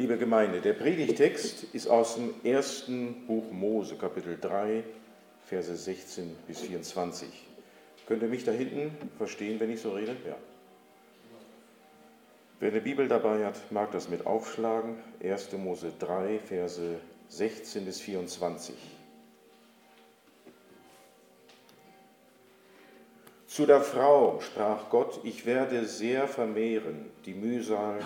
Liebe Gemeinde, der Predigtext ist aus dem ersten Buch Mose, Kapitel 3, Verse 16 bis 24. Könnt ihr mich da hinten verstehen, wenn ich so rede? Ja. Wer eine Bibel dabei hat, mag das mit aufschlagen. 1. Mose 3, Verse 16 bis 24. Zu der Frau sprach Gott, ich werde sehr vermehren die Mühsal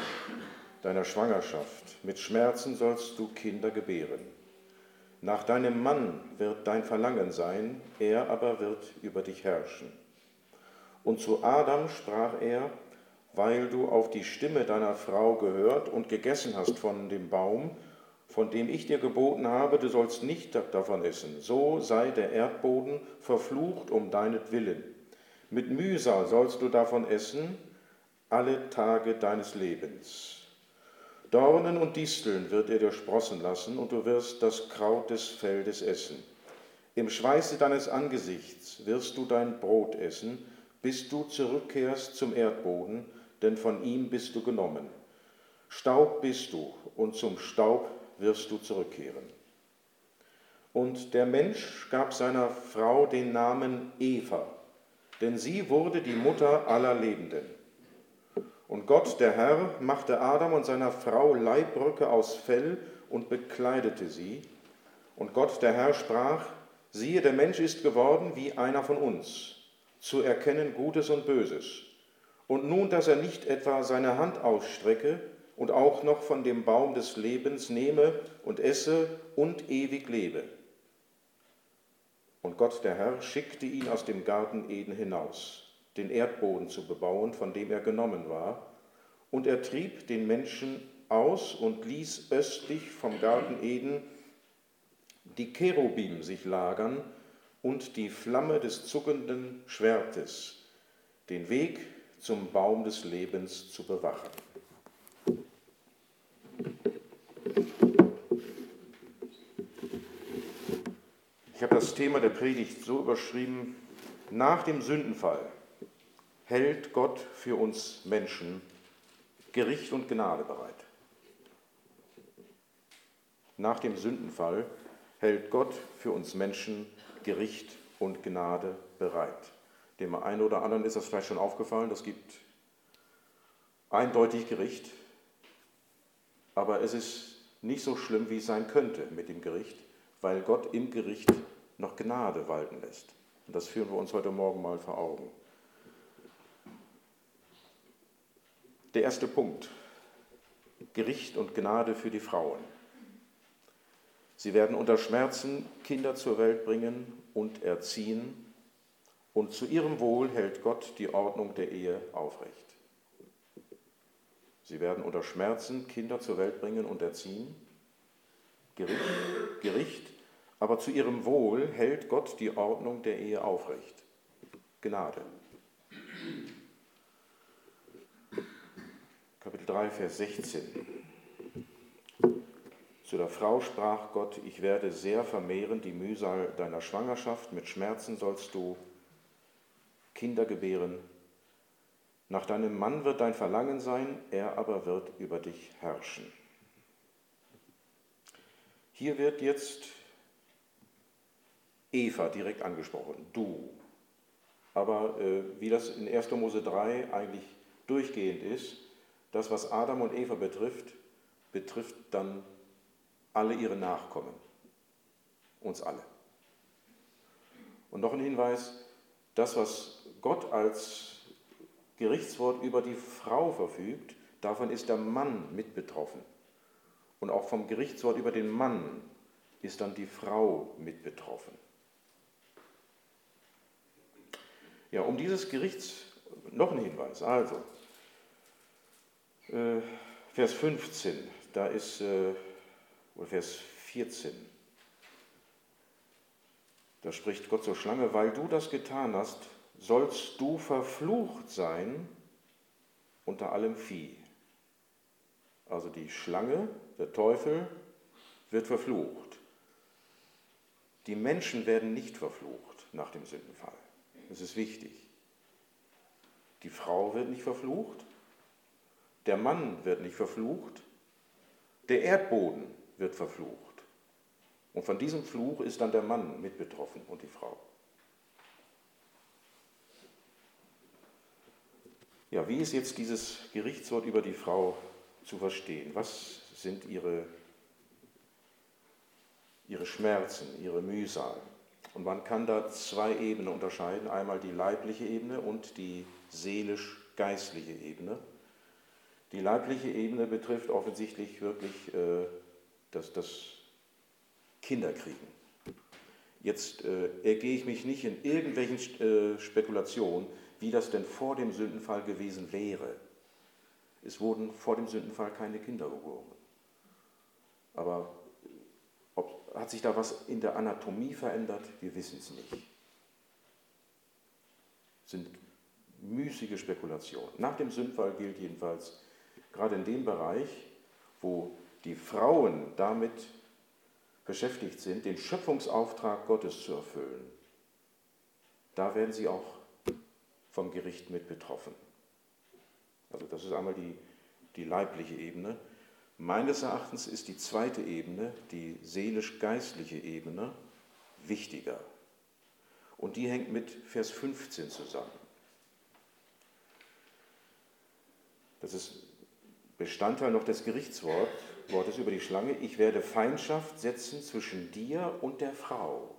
deiner Schwangerschaft. Mit Schmerzen sollst du Kinder gebären. Nach deinem Mann wird dein Verlangen sein, er aber wird über dich herrschen. Und zu Adam sprach er, weil du auf die Stimme deiner Frau gehört und gegessen hast von dem Baum, von dem ich dir geboten habe, du sollst nicht davon essen, so sei der Erdboden verflucht um deinetwillen. Mit Mühsal sollst du davon essen alle Tage deines Lebens. Dornen und Disteln wird er dir sprossen lassen, und du wirst das Kraut des Feldes essen. Im Schweiße deines Angesichts wirst du dein Brot essen, bis du zurückkehrst zum Erdboden, denn von ihm bist du genommen. Staub bist du, und zum Staub wirst du zurückkehren. Und der Mensch gab seiner Frau den Namen Eva, denn sie wurde die Mutter aller Lebenden. Und Gott, der Herr, machte Adam und seiner Frau Leibröcke aus Fell und bekleidete sie. Und Gott, der Herr, sprach, siehe, der Mensch ist geworden wie einer von uns, zu erkennen Gutes und Böses. Und nun, dass er nicht etwa seine Hand ausstrecke und auch noch von dem Baum des Lebens nehme und esse und ewig lebe. Und Gott, der Herr, schickte ihn aus dem Garten Eden hinaus den Erdboden zu bebauen, von dem er genommen war. Und er trieb den Menschen aus und ließ östlich vom Garten Eden die Cherubim sich lagern und die Flamme des zuckenden Schwertes, den Weg zum Baum des Lebens zu bewachen. Ich habe das Thema der Predigt so überschrieben, nach dem Sündenfall hält Gott für uns Menschen Gericht und Gnade bereit. Nach dem Sündenfall hält Gott für uns Menschen Gericht und Gnade bereit. Dem einen oder anderen ist das vielleicht schon aufgefallen, das gibt eindeutig Gericht, aber es ist nicht so schlimm, wie es sein könnte mit dem Gericht, weil Gott im Gericht noch Gnade walten lässt. Und das führen wir uns heute Morgen mal vor Augen. Der erste Punkt. Gericht und Gnade für die Frauen. Sie werden unter Schmerzen Kinder zur Welt bringen und erziehen, und zu ihrem Wohl hält Gott die Ordnung der Ehe aufrecht. Sie werden unter Schmerzen Kinder zur Welt bringen und erziehen, Gericht, Gericht, aber zu ihrem Wohl hält Gott die Ordnung der Ehe aufrecht. Gnade. Kapitel 3, Vers 16. Zu der Frau sprach Gott, ich werde sehr vermehren die Mühsal deiner Schwangerschaft, mit Schmerzen sollst du Kinder gebären. Nach deinem Mann wird dein Verlangen sein, er aber wird über dich herrschen. Hier wird jetzt Eva direkt angesprochen, du. Aber äh, wie das in 1. Mose 3 eigentlich durchgehend ist, das, was Adam und Eva betrifft, betrifft dann alle ihre Nachkommen. Uns alle. Und noch ein Hinweis, das, was Gott als Gerichtswort über die Frau verfügt, davon ist der Mann mit betroffen. Und auch vom Gerichtswort über den Mann ist dann die Frau mit betroffen. Ja, um dieses Gerichts noch ein Hinweis. Also, äh, Vers 15, da ist, äh, oder Vers 14, da spricht Gott zur Schlange, weil du das getan hast, sollst du verflucht sein unter allem Vieh. Also die Schlange, der Teufel, wird verflucht. Die Menschen werden nicht verflucht nach dem Sündenfall. Das ist wichtig. Die Frau wird nicht verflucht, der Mann wird nicht verflucht, Der Erdboden wird verflucht. Und von diesem Fluch ist dann der Mann mit betroffen und die Frau. Ja, wie ist jetzt dieses Gerichtswort über die Frau zu verstehen? Was sind ihre, ihre Schmerzen, ihre Mühsal? Und man kann da zwei Ebenen unterscheiden, einmal die leibliche Ebene und die seelisch-geistliche Ebene. Die leibliche Ebene betrifft offensichtlich wirklich äh, das, das Kinderkriegen. Jetzt äh, ergehe ich mich nicht in irgendwelchen äh, Spekulationen, wie das denn vor dem Sündenfall gewesen wäre. Es wurden vor dem Sündenfall keine Kinder geboren. Aber ob, hat sich da was in der Anatomie verändert? Wir wissen es nicht. Sind müßige Spekulationen. Nach dem Sündenfall gilt jedenfalls, gerade in dem Bereich, wo die Frauen damit beschäftigt sind, den Schöpfungsauftrag Gottes zu erfüllen, da werden sie auch vom Gericht mit betroffen. Also das ist einmal die, die leibliche Ebene. Meines Erachtens ist die zweite Ebene, die seelisch-geistliche Ebene, wichtiger. Und die hängt mit Vers 15 zusammen. Das ist Bestandteil noch des Gerichtswortes über die Schlange. Ich werde Feindschaft setzen zwischen dir und der Frau.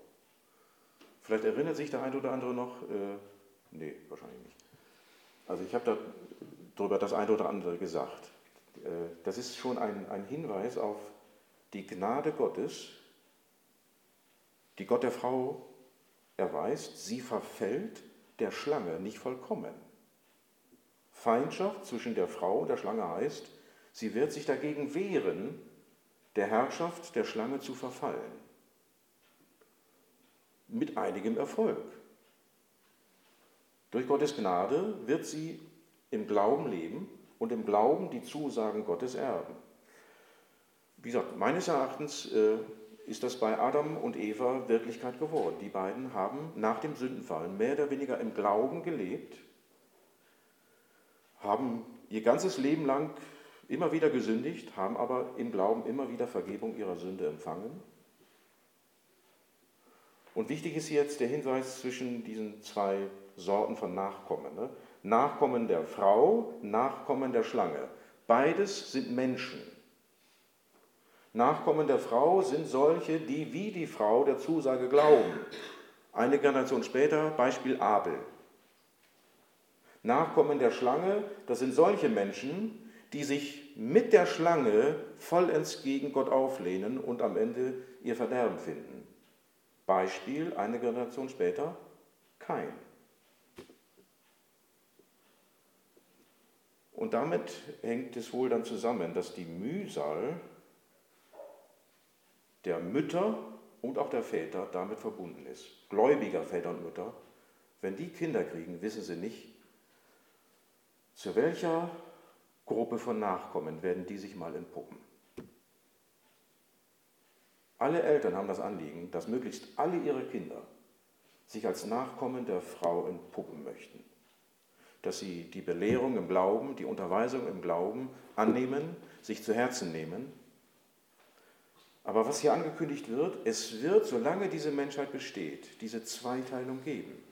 Vielleicht erinnert sich der eine oder andere noch, äh, nee, wahrscheinlich nicht. Also ich habe darüber das eine oder andere gesagt. Äh, das ist schon ein, ein Hinweis auf die Gnade Gottes, die Gott der Frau erweist. Sie verfällt der Schlange nicht vollkommen. Feindschaft zwischen der Frau und der Schlange heißt, sie wird sich dagegen wehren, der Herrschaft der Schlange zu verfallen. Mit einigem Erfolg. Durch Gottes Gnade wird sie im Glauben leben und im Glauben die Zusagen Gottes erben. Wie gesagt, meines Erachtens äh, ist das bei Adam und Eva Wirklichkeit geworden. Die beiden haben nach dem Sündenfall mehr oder weniger im Glauben gelebt, haben ihr ganzes Leben lang immer wieder gesündigt, haben aber im Glauben immer wieder Vergebung ihrer Sünde empfangen. Und wichtig ist jetzt der Hinweis zwischen diesen zwei Sorten von Nachkommen. Ne? Nachkommen der Frau, Nachkommen der Schlange. Beides sind Menschen. Nachkommen der Frau sind solche, die wie die Frau der Zusage glauben. Eine Generation später, Beispiel Abel. Nachkommen der Schlange, das sind solche Menschen, die sich mit der Schlange vollends gegen Gott auflehnen und am Ende ihr Verderben finden. Beispiel eine Generation später, kein. Und damit hängt es wohl dann zusammen, dass die Mühsal der Mütter und auch der Väter damit verbunden ist. Gläubiger Väter und Mütter, wenn die Kinder kriegen, wissen sie nicht, zu welcher Gruppe von Nachkommen werden die sich mal entpuppen. Alle Eltern haben das Anliegen, dass möglichst alle ihre Kinder sich als Nachkommen der Frau entpuppen möchten dass sie die Belehrung im Glauben, die Unterweisung im Glauben annehmen, sich zu Herzen nehmen. Aber was hier angekündigt wird, es wird, solange diese Menschheit besteht, diese Zweiteilung geben.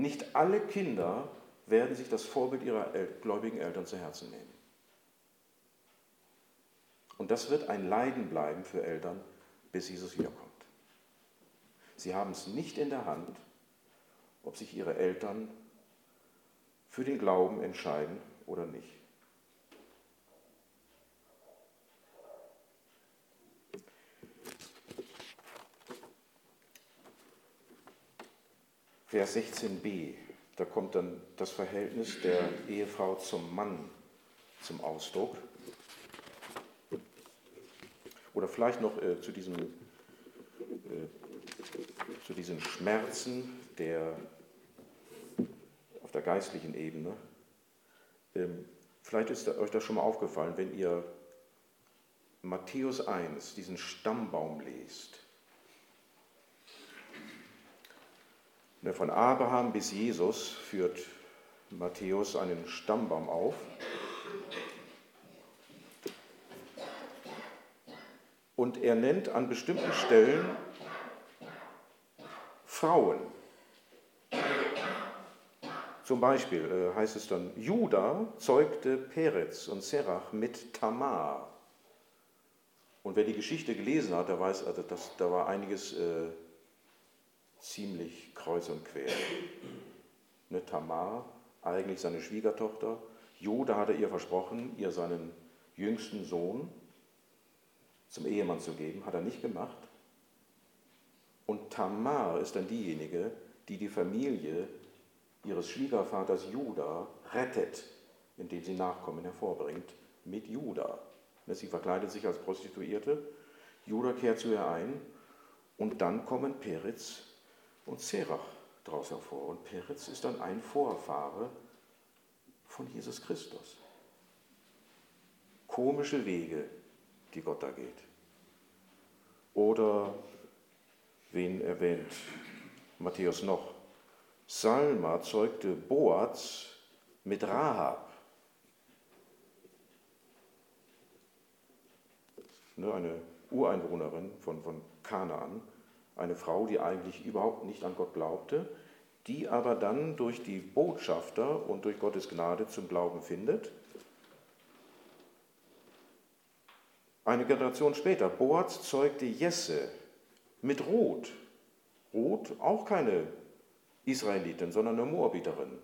Nicht alle Kinder werden sich das Vorbild ihrer gläubigen Eltern zu Herzen nehmen. Und das wird ein Leiden bleiben für Eltern, bis Jesus wiederkommt. Sie haben es nicht in der Hand, ob sich ihre Eltern für den Glauben entscheiden oder nicht. Vers 16b, da kommt dann das Verhältnis der Ehefrau zum Mann zum Ausdruck. Oder vielleicht noch äh, zu, diesem, äh, zu diesen Schmerzen, der, auf der geistlichen Ebene. Ähm, vielleicht ist euch das schon mal aufgefallen, wenn ihr Matthäus 1, diesen Stammbaum lest. Ne, von Abraham bis Jesus führt Matthäus einen Stammbaum auf. Und er nennt an bestimmten Stellen Frauen. Zum Beispiel äh, heißt es dann, Juda zeugte Peretz und Serach mit Tamar. Und wer die Geschichte gelesen hat, der weiß, also das, da war einiges äh, ziemlich kreuz und quer. Ne, Tamar, eigentlich seine Schwiegertochter. Judah hatte ihr versprochen, ihr seinen jüngsten Sohn zum Ehemann zu geben, hat er nicht gemacht. Und Tamar ist dann diejenige, die die Familie ihres Schwiegervaters Judah rettet, indem sie Nachkommen hervorbringt mit Judah. Sie verkleidet sich als Prostituierte, Judah kehrt zu ihr ein und dann kommen Peretz und Zerach daraus hervor. Und Peretz ist dann ein Vorfahre von Jesus Christus. Komische Wege, die Gott da geht. Oder wen erwähnt Matthäus noch? Salma zeugte Boaz mit Rahab. Ne, eine Ureinwohnerin von, von Kanaan, eine Frau, die eigentlich überhaupt nicht an Gott glaubte, die aber dann durch die Botschafter und durch Gottes Gnade zum Glauben findet. Eine Generation später, Boaz zeugte Jesse mit Ruth. Ruth, auch keine Israelitin, sondern eine Moabiterin,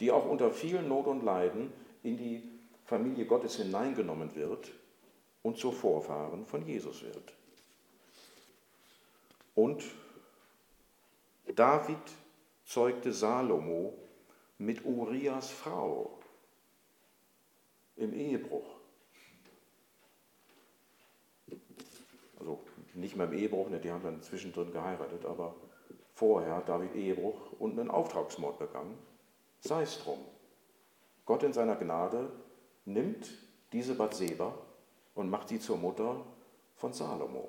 die auch unter vielen Not und Leiden in die Familie Gottes hineingenommen wird und zur Vorfahren von Jesus wird. Und David zeugte Salomo mit Urias Frau im Ehebruch. Also nicht mehr im Ehebruch, ne, die haben dann zwischendrin geheiratet, aber vorher hat David Ehebruch und einen Auftragsmord begangen. Sei es drum. Gott in seiner Gnade nimmt diese Bathseba und macht sie zur Mutter von Salomo,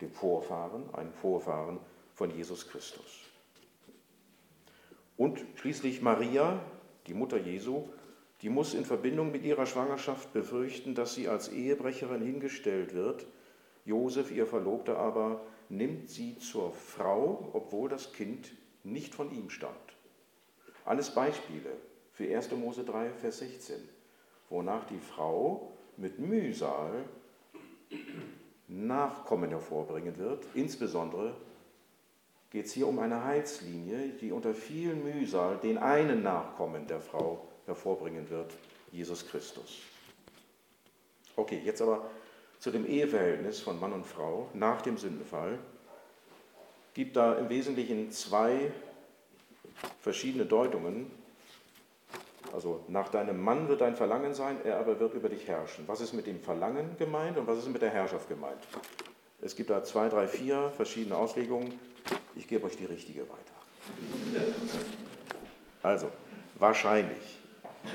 dem Vorfahren, einem Vorfahren von Jesus Christus. Und schließlich Maria, die Mutter Jesu, die muss in Verbindung mit ihrer Schwangerschaft befürchten, dass sie als Ehebrecherin hingestellt wird. Josef, ihr Verlobter, aber nimmt sie zur Frau, obwohl das Kind nicht von ihm stammt. Alles Beispiele für 1. Mose 3, Vers 16, wonach die Frau mit Mühsal Nachkommen hervorbringen wird. Insbesondere geht es hier um eine Heilslinie, die unter viel Mühsal den einen Nachkommen der Frau hervorbringen wird, Jesus Christus. Okay, jetzt aber zu dem Eheverhältnis von Mann und Frau nach dem Sündenfall. Gibt da im Wesentlichen zwei verschiedene Deutungen also nach deinem Mann wird dein Verlangen sein, er aber wird über dich herrschen. Was ist mit dem Verlangen gemeint und was ist mit der Herrschaft gemeint? Es gibt da zwei, drei, vier verschiedene Auslegungen. Ich gebe euch die richtige weiter. Also, wahrscheinlich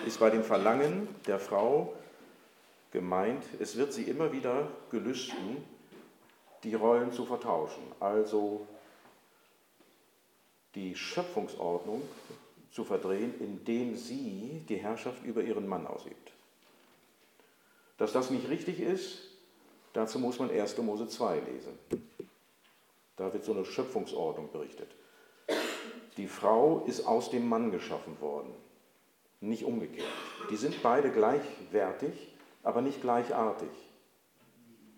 ist bei dem Verlangen der Frau gemeint, es wird sie immer wieder gelüsten, die Rollen zu vertauschen. Also die Schöpfungsordnung zu verdrehen, indem sie die Herrschaft über ihren Mann ausübt. Dass das nicht richtig ist, dazu muss man 1. Mose 2 lesen. Da wird so eine Schöpfungsordnung berichtet. Die Frau ist aus dem Mann geschaffen worden, nicht umgekehrt. Die sind beide gleichwertig, aber nicht gleichartig.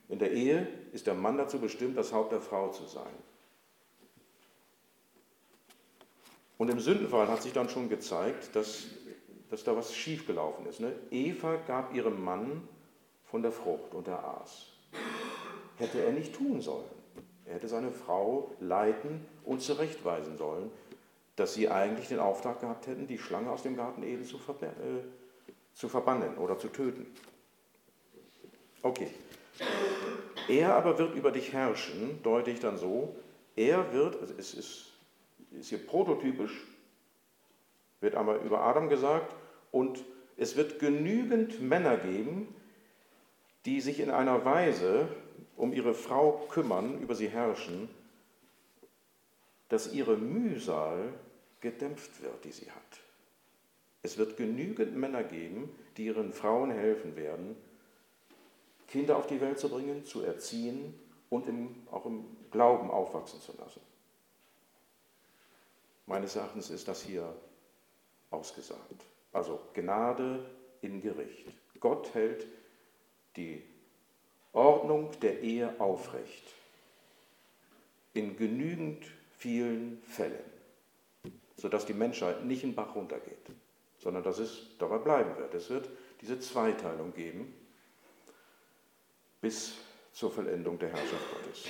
In der Ehe ist der Mann dazu bestimmt, das Haupt der Frau zu sein. Und im Sündenfall hat sich dann schon gezeigt, dass, dass da was schiefgelaufen ist. Ne? Eva gab ihrem Mann von der Frucht und er aß. Hätte er nicht tun sollen. Er hätte seine Frau leiten und zurechtweisen sollen, dass sie eigentlich den Auftrag gehabt hätten, die Schlange aus dem Garten Eden zu, verb äh, zu verbannen oder zu töten. Okay. Er aber wird über dich herrschen, deute ich dann so, er wird, also es ist ist hier prototypisch, wird einmal über Adam gesagt, und es wird genügend Männer geben, die sich in einer Weise um ihre Frau kümmern, über sie herrschen, dass ihre Mühsal gedämpft wird, die sie hat. Es wird genügend Männer geben, die ihren Frauen helfen werden, Kinder auf die Welt zu bringen, zu erziehen und im, auch im Glauben aufwachsen zu lassen. Meines Erachtens ist das hier ausgesagt. Also Gnade im Gericht. Gott hält die Ordnung der Ehe aufrecht. In genügend vielen Fällen, sodass die Menschheit nicht in Bach runtergeht, sondern dass es dabei bleiben wird. Es wird diese Zweiteilung geben bis zur Vollendung der Herrschaft Gottes.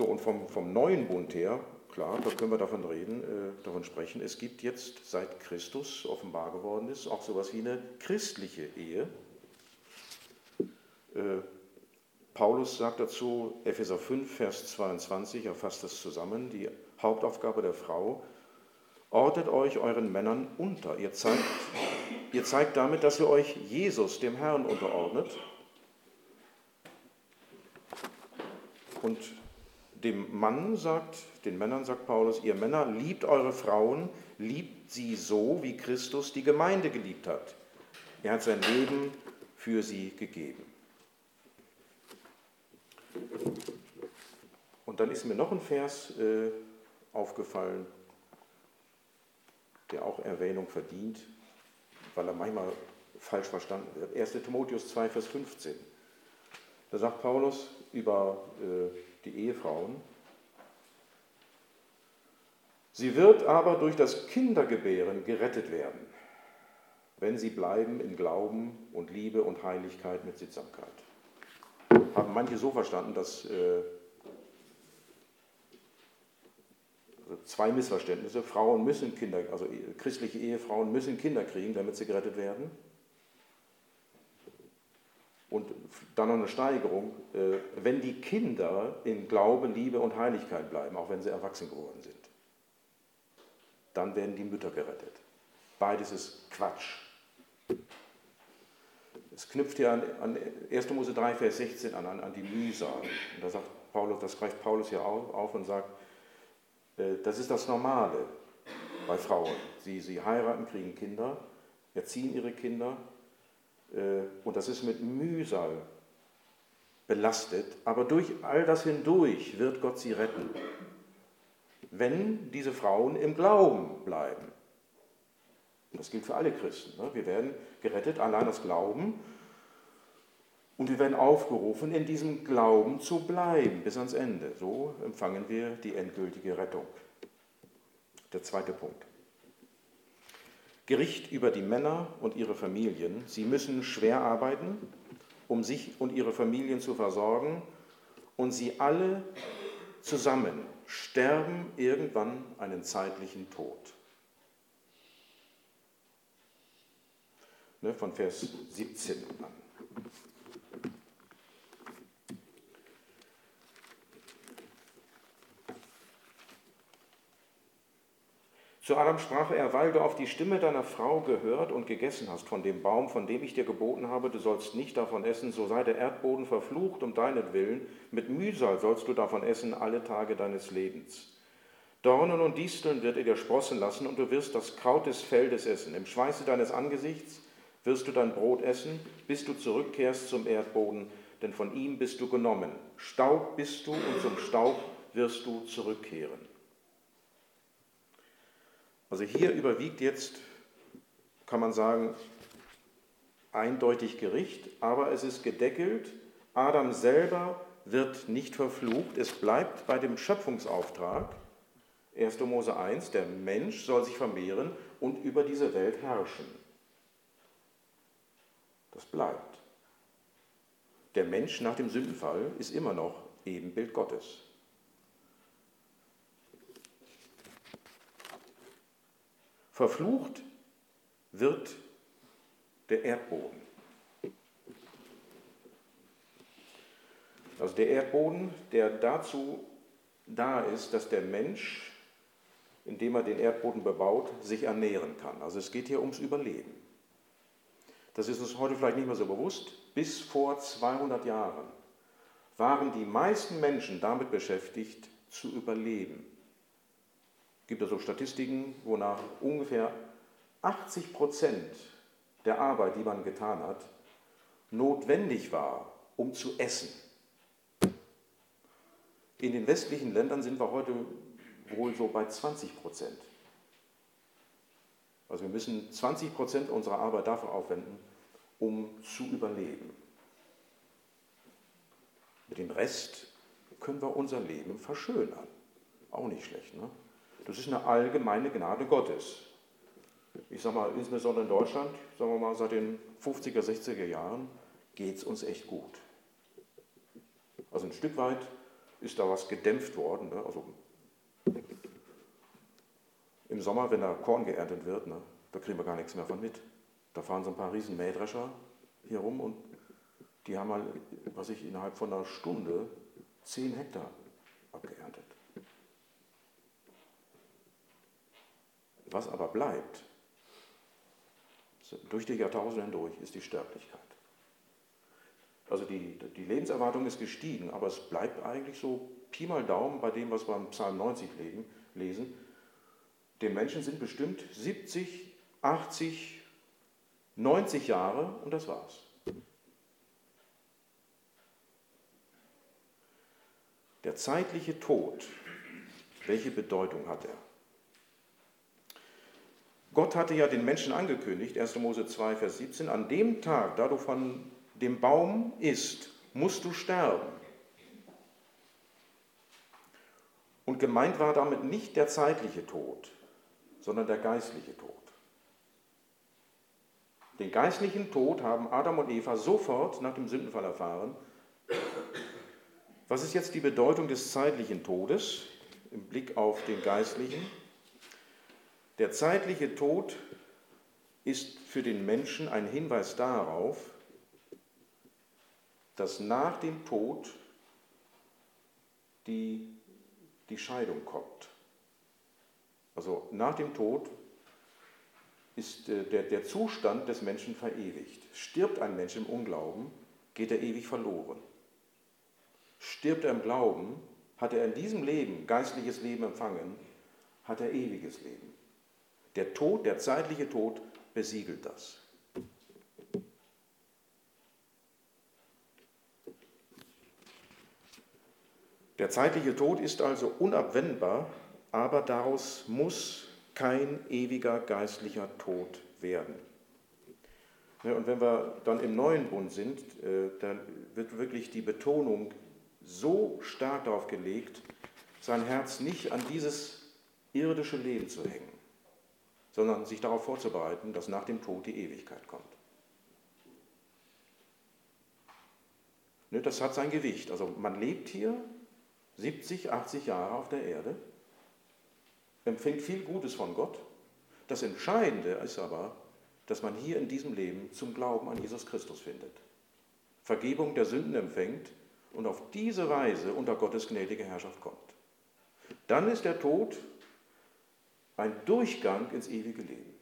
So, und vom, vom neuen Bund her, klar, da können wir davon reden, äh, davon sprechen, es gibt jetzt, seit Christus offenbar geworden ist, auch sowas wie eine christliche Ehe. Äh, Paulus sagt dazu, Epheser 5, Vers 22, er fasst das zusammen, die Hauptaufgabe der Frau, ordnet euch euren Männern unter. Ihr zeigt, ihr zeigt damit, dass ihr euch Jesus, dem Herrn, unterordnet. Und dem Mann sagt, den Männern sagt Paulus, ihr Männer, liebt eure Frauen, liebt sie so, wie Christus die Gemeinde geliebt hat. Er hat sein Leben für sie gegeben. Und dann ist mir noch ein Vers äh, aufgefallen, der auch Erwähnung verdient, weil er manchmal falsch verstanden wird. 1. Timotheus 2, Vers 15. Da sagt Paulus über äh, die Ehefrauen. Sie wird aber durch das Kindergebären gerettet werden, wenn sie bleiben in Glauben und Liebe und Heiligkeit mit Sittsamkeit. Haben manche so verstanden, dass äh, also zwei Missverständnisse. Frauen müssen Kinder, also christliche Ehefrauen müssen Kinder kriegen, damit sie gerettet werden. Und dann noch eine Steigerung, äh, wenn die Kinder in Glaube, Liebe und Heiligkeit bleiben, auch wenn sie erwachsen geworden sind, dann werden die Mütter gerettet. Beides ist Quatsch. Es knüpft hier an, an 1. Mose 3, Vers 16 an, an, an die Mühsal. Und da sagt Paulus, das greift Paulus hier auf, auf und sagt, äh, das ist das Normale bei Frauen. Sie, sie heiraten, kriegen Kinder, erziehen ihre Kinder äh, und das ist mit Mühsal belastet, aber durch all das hindurch wird Gott sie retten, wenn diese Frauen im Glauben bleiben. Und das gilt für alle Christen. Ne? Wir werden gerettet, allein das Glauben. Und wir werden aufgerufen, in diesem Glauben zu bleiben bis ans Ende. So empfangen wir die endgültige Rettung. Der zweite Punkt. Gericht über die Männer und ihre Familien. Sie müssen schwer arbeiten, um sich und ihre Familien zu versorgen. Und sie alle zusammen sterben irgendwann einen zeitlichen Tod. Ne, von Vers 17 an. Zu Adam sprach er, weil du auf die Stimme deiner Frau gehört und gegessen hast von dem Baum, von dem ich dir geboten habe, du sollst nicht davon essen, so sei der Erdboden verflucht um deinetwillen, mit Mühsal sollst du davon essen alle Tage deines Lebens. Dornen und Disteln wird er dir sprossen lassen, und du wirst das Kraut des Feldes essen. Im Schweiße deines Angesichts wirst du dein Brot essen, bis du zurückkehrst zum Erdboden, denn von ihm bist du genommen. Staub bist du, und zum Staub wirst du zurückkehren. Also hier überwiegt jetzt, kann man sagen, eindeutig Gericht, aber es ist gedeckelt. Adam selber wird nicht verflucht. Es bleibt bei dem Schöpfungsauftrag. 1. Mose 1, der Mensch soll sich vermehren und über diese Welt herrschen. Das bleibt. Der Mensch nach dem Sündenfall ist immer noch Ebenbild Gottes. Verflucht wird der Erdboden. Also der Erdboden, der dazu da ist, dass der Mensch, indem er den Erdboden bebaut, sich ernähren kann. Also es geht hier ums Überleben. Das ist uns heute vielleicht nicht mehr so bewusst. Bis vor 200 Jahren waren die meisten Menschen damit beschäftigt, zu überleben. Gibt es so Statistiken, wonach ungefähr 80 Prozent der Arbeit, die man getan hat, notwendig war, um zu essen. In den westlichen Ländern sind wir heute wohl so bei 20 Prozent. Also wir müssen 20 Prozent unserer Arbeit dafür aufwenden, um zu überleben. Mit dem Rest können wir unser Leben verschönern. Auch nicht schlecht. Ne? Das ist eine allgemeine Gnade Gottes. Ich sage mal, insbesondere in Deutschland, sagen wir mal, seit den 50er, 60er Jahren geht es uns echt gut. Also ein Stück weit ist da was gedämpft worden. Ne? Also im Sommer, wenn da Korn geerntet wird, ne, da kriegen wir gar nichts mehr von mit. Da fahren so ein paar riesen Mähdrescher hier rum und die haben mal, was ich, innerhalb von einer Stunde 10 Hektar abgeerntet. Was aber bleibt, durch die Jahrtausende hindurch, ist die Sterblichkeit. Also die, die Lebenserwartung ist gestiegen, aber es bleibt eigentlich so Pi mal Daumen bei dem, was wir im Psalm 90 leben, lesen. Den Menschen sind bestimmt 70, 80, 90 Jahre und das war's. Der zeitliche Tod, welche Bedeutung hat er? Gott hatte ja den Menschen angekündigt, 1. Mose 2, Vers 17, an dem Tag, da du von dem Baum isst, musst du sterben. Und gemeint war damit nicht der zeitliche Tod, sondern der geistliche Tod. Den geistlichen Tod haben Adam und Eva sofort nach dem Sündenfall erfahren. Was ist jetzt die Bedeutung des zeitlichen Todes im Blick auf den geistlichen? Der zeitliche Tod ist für den Menschen ein Hinweis darauf, dass nach dem Tod die, die Scheidung kommt. Also nach dem Tod ist äh, der, der Zustand des Menschen verewigt. Stirbt ein Mensch im Unglauben, geht er ewig verloren. Stirbt er im Glauben, hat er in diesem Leben geistliches Leben empfangen, hat er ewiges Leben. Der Tod, der zeitliche Tod besiegelt das. Der zeitliche Tod ist also unabwendbar, aber daraus muss kein ewiger geistlicher Tod werden. Und wenn wir dann im neuen Bund sind, äh, dann wird wirklich die Betonung so stark darauf gelegt, sein Herz nicht an dieses irdische Leben zu hängen sondern sich darauf vorzubereiten, dass nach dem Tod die Ewigkeit kommt. Ne, das hat sein Gewicht. Also man lebt hier 70, 80 Jahre auf der Erde, empfängt viel Gutes von Gott. Das Entscheidende ist aber, dass man hier in diesem Leben zum Glauben an Jesus Christus findet. Vergebung der Sünden empfängt und auf diese Weise unter Gottes gnädige Herrschaft kommt. Dann ist der Tod ein Durchgang ins ewige Leben.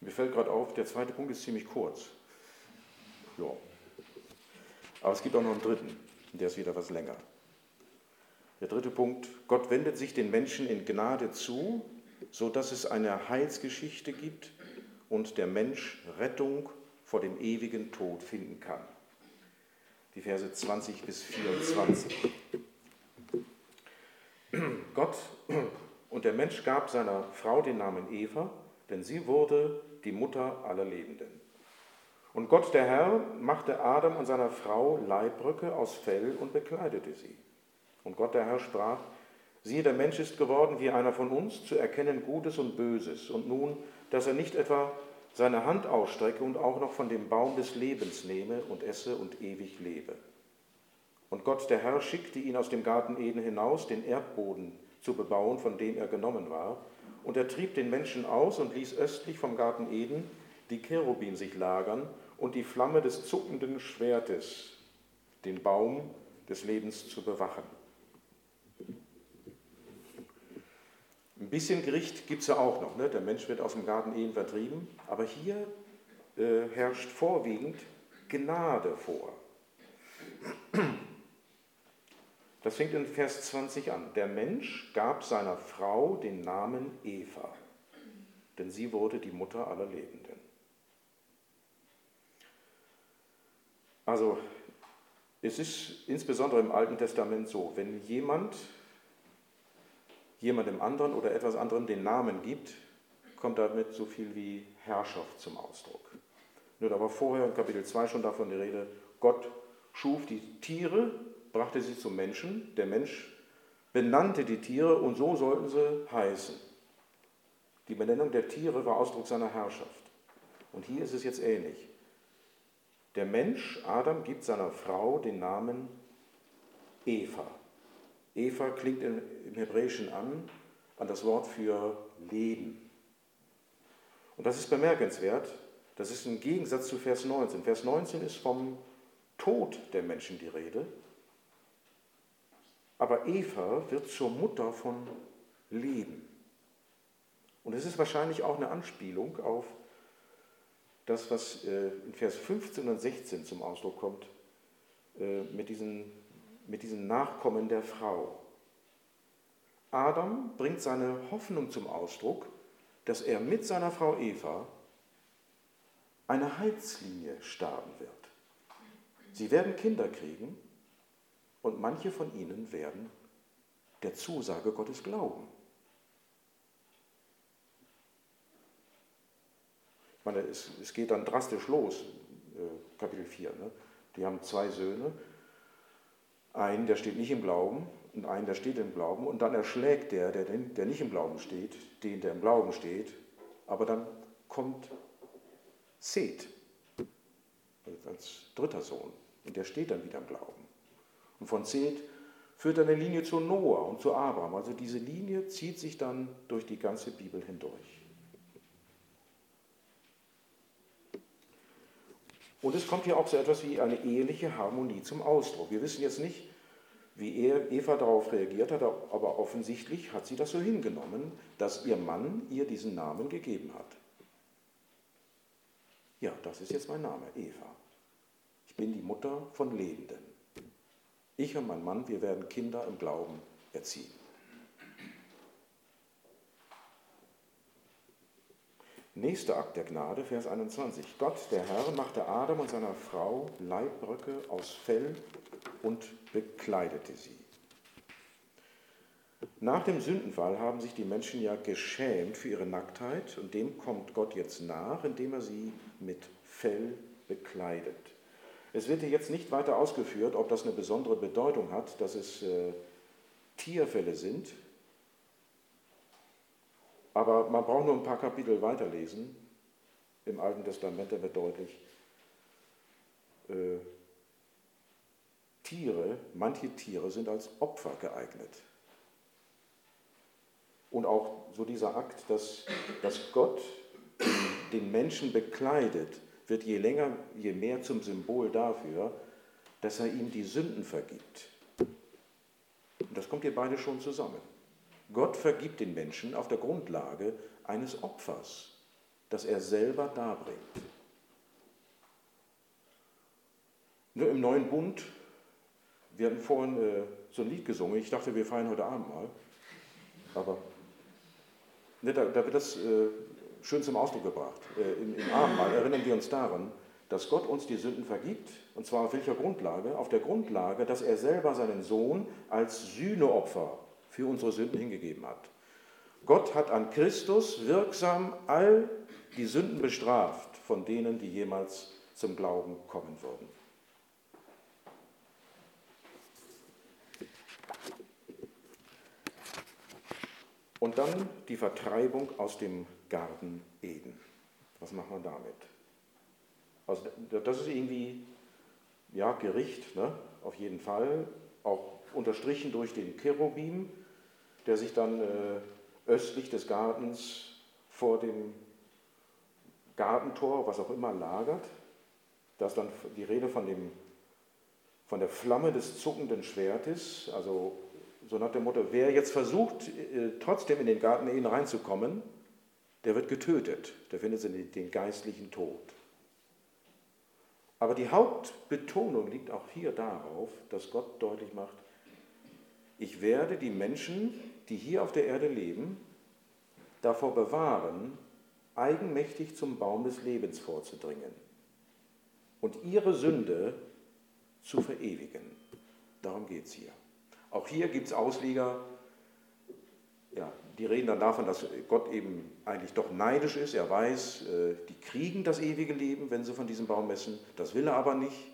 Mir fällt gerade auf, der zweite Punkt ist ziemlich kurz. Ja. Aber es gibt auch noch einen dritten, der ist wieder was länger. Der dritte Punkt, Gott wendet sich den Menschen in Gnade zu, sodass es eine Heilsgeschichte gibt, und der Mensch Rettung vor dem ewigen Tod finden kann. Die Verse 20 bis 24. Gott und der Mensch gab seiner Frau den Namen Eva, denn sie wurde die Mutter aller Lebenden. Und Gott der Herr machte Adam und seiner Frau Leibröcke aus Fell und bekleidete sie. Und Gott der Herr sprach, siehe, der Mensch ist geworden wie einer von uns, zu erkennen Gutes und Böses. Und nun dass er nicht etwa seine Hand ausstrecke und auch noch von dem Baum des Lebens nehme und esse und ewig lebe. Und Gott der Herr schickte ihn aus dem Garten Eden hinaus, den Erdboden zu bebauen, von dem er genommen war. Und er trieb den Menschen aus und ließ östlich vom Garten Eden die Cherubim sich lagern und die Flamme des zuckenden Schwertes, den Baum des Lebens zu bewachen. Ein bisschen Gericht gibt es ja auch noch. Ne? Der Mensch wird aus dem Garten Ehen vertrieben. Aber hier äh, herrscht vorwiegend Gnade vor. Das fängt in Vers 20 an. Der Mensch gab seiner Frau den Namen Eva, denn sie wurde die Mutter aller Lebenden. Also es ist insbesondere im Alten Testament so, wenn jemand jemandem anderen oder etwas anderem den Namen gibt, kommt damit so viel wie Herrschaft zum Ausdruck. Nur da war vorher in Kapitel 2 schon davon die Rede, Gott schuf die Tiere, brachte sie zum Menschen, der Mensch benannte die Tiere und so sollten sie heißen. Die Benennung der Tiere war Ausdruck seiner Herrschaft. Und hier ist es jetzt ähnlich. Der Mensch, Adam, gibt seiner Frau den Namen Eva. Eva klingt im Hebräischen an, an das Wort für Leben. Und das ist bemerkenswert. Das ist im Gegensatz zu Vers 19. Vers 19 ist vom Tod der Menschen die Rede. Aber Eva wird zur Mutter von Leben. Und es ist wahrscheinlich auch eine Anspielung auf das, was äh, in Vers 15 und 16 zum Ausdruck kommt, äh, mit diesen, mit diesen Nachkommen der Frau. Adam bringt seine Hoffnung zum Ausdruck, dass er mit seiner Frau Eva eine Heilslinie starten wird. Sie werden Kinder kriegen und manche von ihnen werden der Zusage Gottes glauben. Ich meine, es, es geht dann drastisch los, äh, Kapitel 4. Ne? Die haben zwei Söhne, einen, der steht nicht im Glauben und einen, der steht im Glauben und dann erschlägt der, der, der nicht im Glauben steht, den, der im Glauben steht, aber dann kommt Seth als dritter Sohn und der steht dann wieder im Glauben. Und von Seth führt dann eine Linie zu Noah und zu Abraham. Also diese Linie zieht sich dann durch die ganze Bibel hindurch. Und es kommt hier auch so etwas wie eine eheliche Harmonie zum Ausdruck. Wir wissen jetzt nicht, wie Eva darauf reagiert hat, aber offensichtlich hat sie das so hingenommen, dass ihr Mann ihr diesen Namen gegeben hat. Ja, das ist jetzt mein Name, Eva. Ich bin die Mutter von Lebenden. Ich und mein Mann, wir werden Kinder im Glauben erziehen. Nächster Akt der Gnade, Vers 21. Gott, der Herr, machte Adam und seiner Frau Leibbröcke aus Fell und bekleidete sie. Nach dem Sündenfall haben sich die Menschen ja geschämt für ihre Nacktheit und dem kommt Gott jetzt nach, indem er sie mit Fell bekleidet. Es wird hier jetzt nicht weiter ausgeführt, ob das eine besondere Bedeutung hat, dass es äh, Tierfälle sind, aber man braucht nur ein paar Kapitel weiterlesen. Im Alten Testament, da wird deutlich, äh, Tiere, manche Tiere sind als Opfer geeignet. Und auch so dieser Akt, dass, dass Gott den Menschen bekleidet, wird je länger, je mehr zum Symbol dafür, dass er ihm die Sünden vergibt. Und das kommt hier beide schon zusammen. Gott vergibt den Menschen auf der Grundlage eines Opfers, das er selber darbringt. Nur im neuen Bund, wir hatten vorhin äh, so ein Lied gesungen, ich dachte, wir feiern heute Abend mal, aber ne, da, da, wird das äh, schön zum Ausdruck gebracht. Äh, im, Im Abendmahl erinnern wir uns daran, dass Gott uns die Sünden vergibt, und zwar auf welcher Grundlage? Auf der Grundlage, dass er selber seinen Sohn als Sühneopfer für unsere Sünden hingegeben hat. Gott hat an Christus wirksam all die Sünden bestraft, von denen, die jemals zum Glauben kommen würden. Und dann die Vertreibung aus dem Garten Eden. Was machen wir damit? Also das ist irgendwie, ja, Gericht, ne? auf jeden Fall, auch unterstrichen durch den Cherubim, der sich dann äh, östlich des Gartens vor dem Gartentor, was auch immer, lagert. Da ist dann die Rede von, dem, von der Flamme des zuckenden Schwertes, also so nach dem Motto, wer jetzt versucht, äh, trotzdem in den Garten Eden reinzukommen, der wird getötet, der findet den geistlichen Tod. Aber die Hauptbetonung liegt auch hier darauf, dass Gott deutlich macht, ich werde die Menschen, die hier auf der Erde leben, davor bewahren, eigenmächtig zum Baum des Lebens vorzudringen und ihre Sünde zu verewigen. Darum geht es hier. Auch hier gibt es Ausleger, ja, die reden dann davon, dass Gott eben eigentlich doch neidisch ist. Er weiß, äh, die kriegen das ewige Leben, wenn sie von diesem Baum essen. Das will er aber nicht,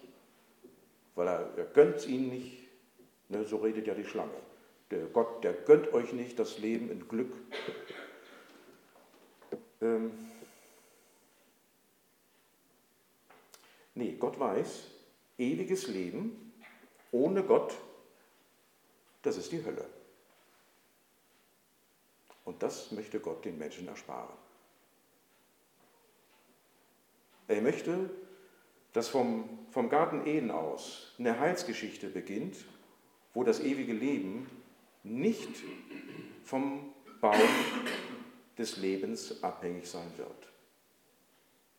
weil er, er gönnt es ihnen nicht. Ne, so redet ja die Schlange. Der Gott, der gönnt euch nicht das Leben in Glück. Ähm, nee, Gott weiß, ewiges Leben ohne Gott, das ist die Hölle. Und das möchte Gott den Menschen ersparen. Er möchte, dass vom, vom Garten Eden aus eine Heilsgeschichte beginnt, wo das ewige Leben nicht vom Baum des Lebens abhängig sein wird.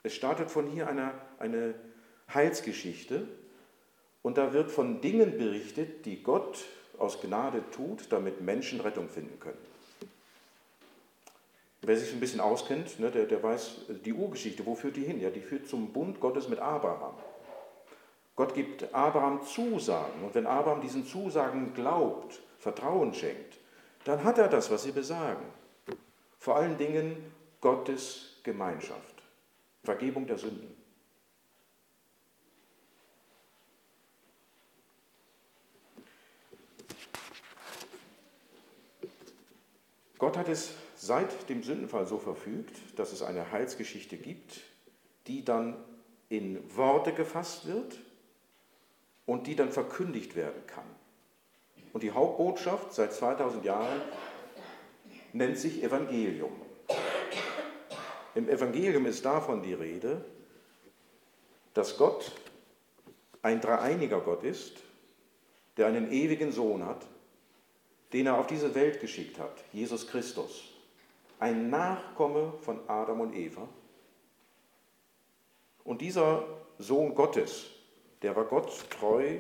Es startet von hier eine, eine Heilsgeschichte und da wird von Dingen berichtet, die Gott aus Gnade tut, damit Menschen Rettung finden können. Wer sich ein bisschen auskennt, ne, der, der weiß, die Urgeschichte, wo führt die hin? Ja, die führt zum Bund Gottes mit Abraham. Gott gibt Abraham Zusagen und wenn Abraham diesen Zusagen glaubt, Vertrauen schenkt, dann hat er das, was sie besagen. Vor allen Dingen Gottes Gemeinschaft, Vergebung der Sünden. Gott hat es seit dem Sündenfall so verfügt, dass es eine Heilsgeschichte gibt, die dann in Worte gefasst wird und die dann verkündigt werden kann. Und die Hauptbotschaft seit 2000 Jahren nennt sich Evangelium. Im Evangelium ist davon die Rede, dass Gott ein dreieiniger Gott ist, der einen ewigen Sohn hat, den er auf diese Welt geschickt hat, Jesus Christus ein Nachkomme von Adam und Eva. Und dieser Sohn Gottes, der war Gott treu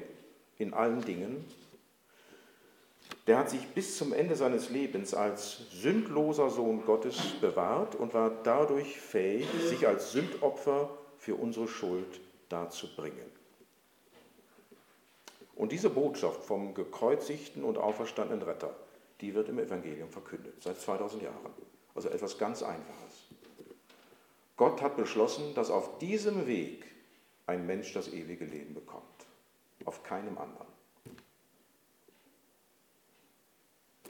in allen Dingen, der hat sich bis zum Ende seines Lebens als sündloser Sohn Gottes bewahrt und war dadurch fähig, sich als Sündopfer für unsere Schuld darzubringen. Und diese Botschaft vom gekreuzigten und auferstandenen Retter, die wird im Evangelium verkündet, seit 2000 Jahren. Also etwas ganz Einfaches. Gott hat beschlossen, dass auf diesem Weg ein Mensch das ewige Leben bekommt. Auf keinem anderen.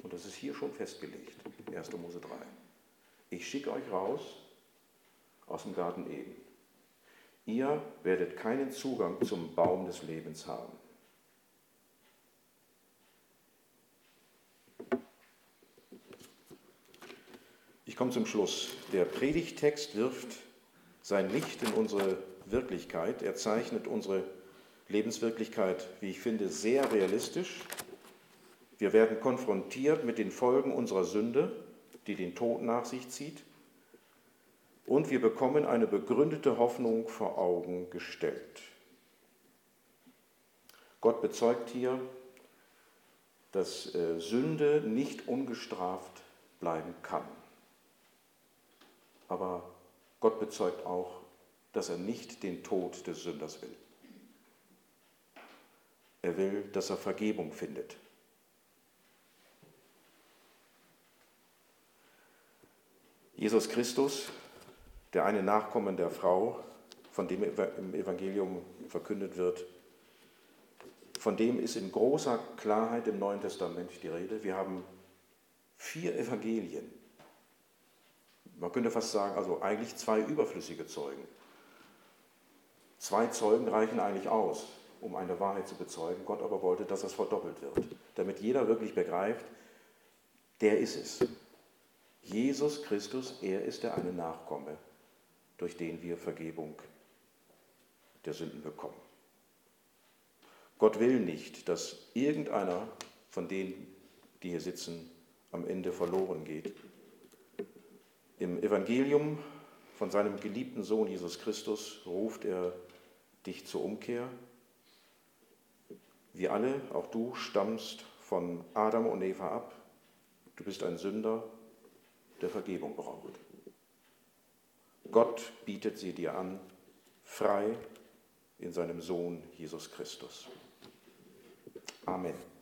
Und das ist hier schon festgelegt, 1. Mose 3. Ich schicke euch raus aus dem Garten Eden. Ihr werdet keinen Zugang zum Baum des Lebens haben. Ich komme zum Schluss. Der Predigtext wirft sein Licht in unsere Wirklichkeit. Er zeichnet unsere Lebenswirklichkeit, wie ich finde, sehr realistisch. Wir werden konfrontiert mit den Folgen unserer Sünde, die den Tod nach sich zieht. Und wir bekommen eine begründete Hoffnung vor Augen gestellt. Gott bezeugt hier, dass äh, Sünde nicht ungestraft bleiben kann. Aber Gott bezeugt auch, dass er nicht den Tod des Sünders will. Er will, dass er Vergebung findet. Jesus Christus, der eine Nachkommen der Frau, von dem im Evangelium verkündet wird, von dem ist in großer Klarheit im Neuen Testament die Rede. Wir haben vier Evangelien, man könnte fast sagen, also eigentlich zwei überflüssige Zeugen. Zwei Zeugen reichen eigentlich aus, um eine Wahrheit zu bezeugen. Gott aber wollte, dass das verdoppelt wird, damit jeder wirklich begreift, der ist es. Jesus Christus, er ist der eine Nachkomme, durch den wir Vergebung der Sünden bekommen. Gott will nicht, dass irgendeiner von denen, die hier sitzen, am Ende verloren geht, im Evangelium von seinem geliebten Sohn Jesus Christus ruft er dich zur Umkehr. Wir alle, auch du, stammst von Adam und Eva ab. Du bist ein Sünder, der Vergebung braucht. Gott bietet sie dir an, frei in seinem Sohn Jesus Christus. Amen.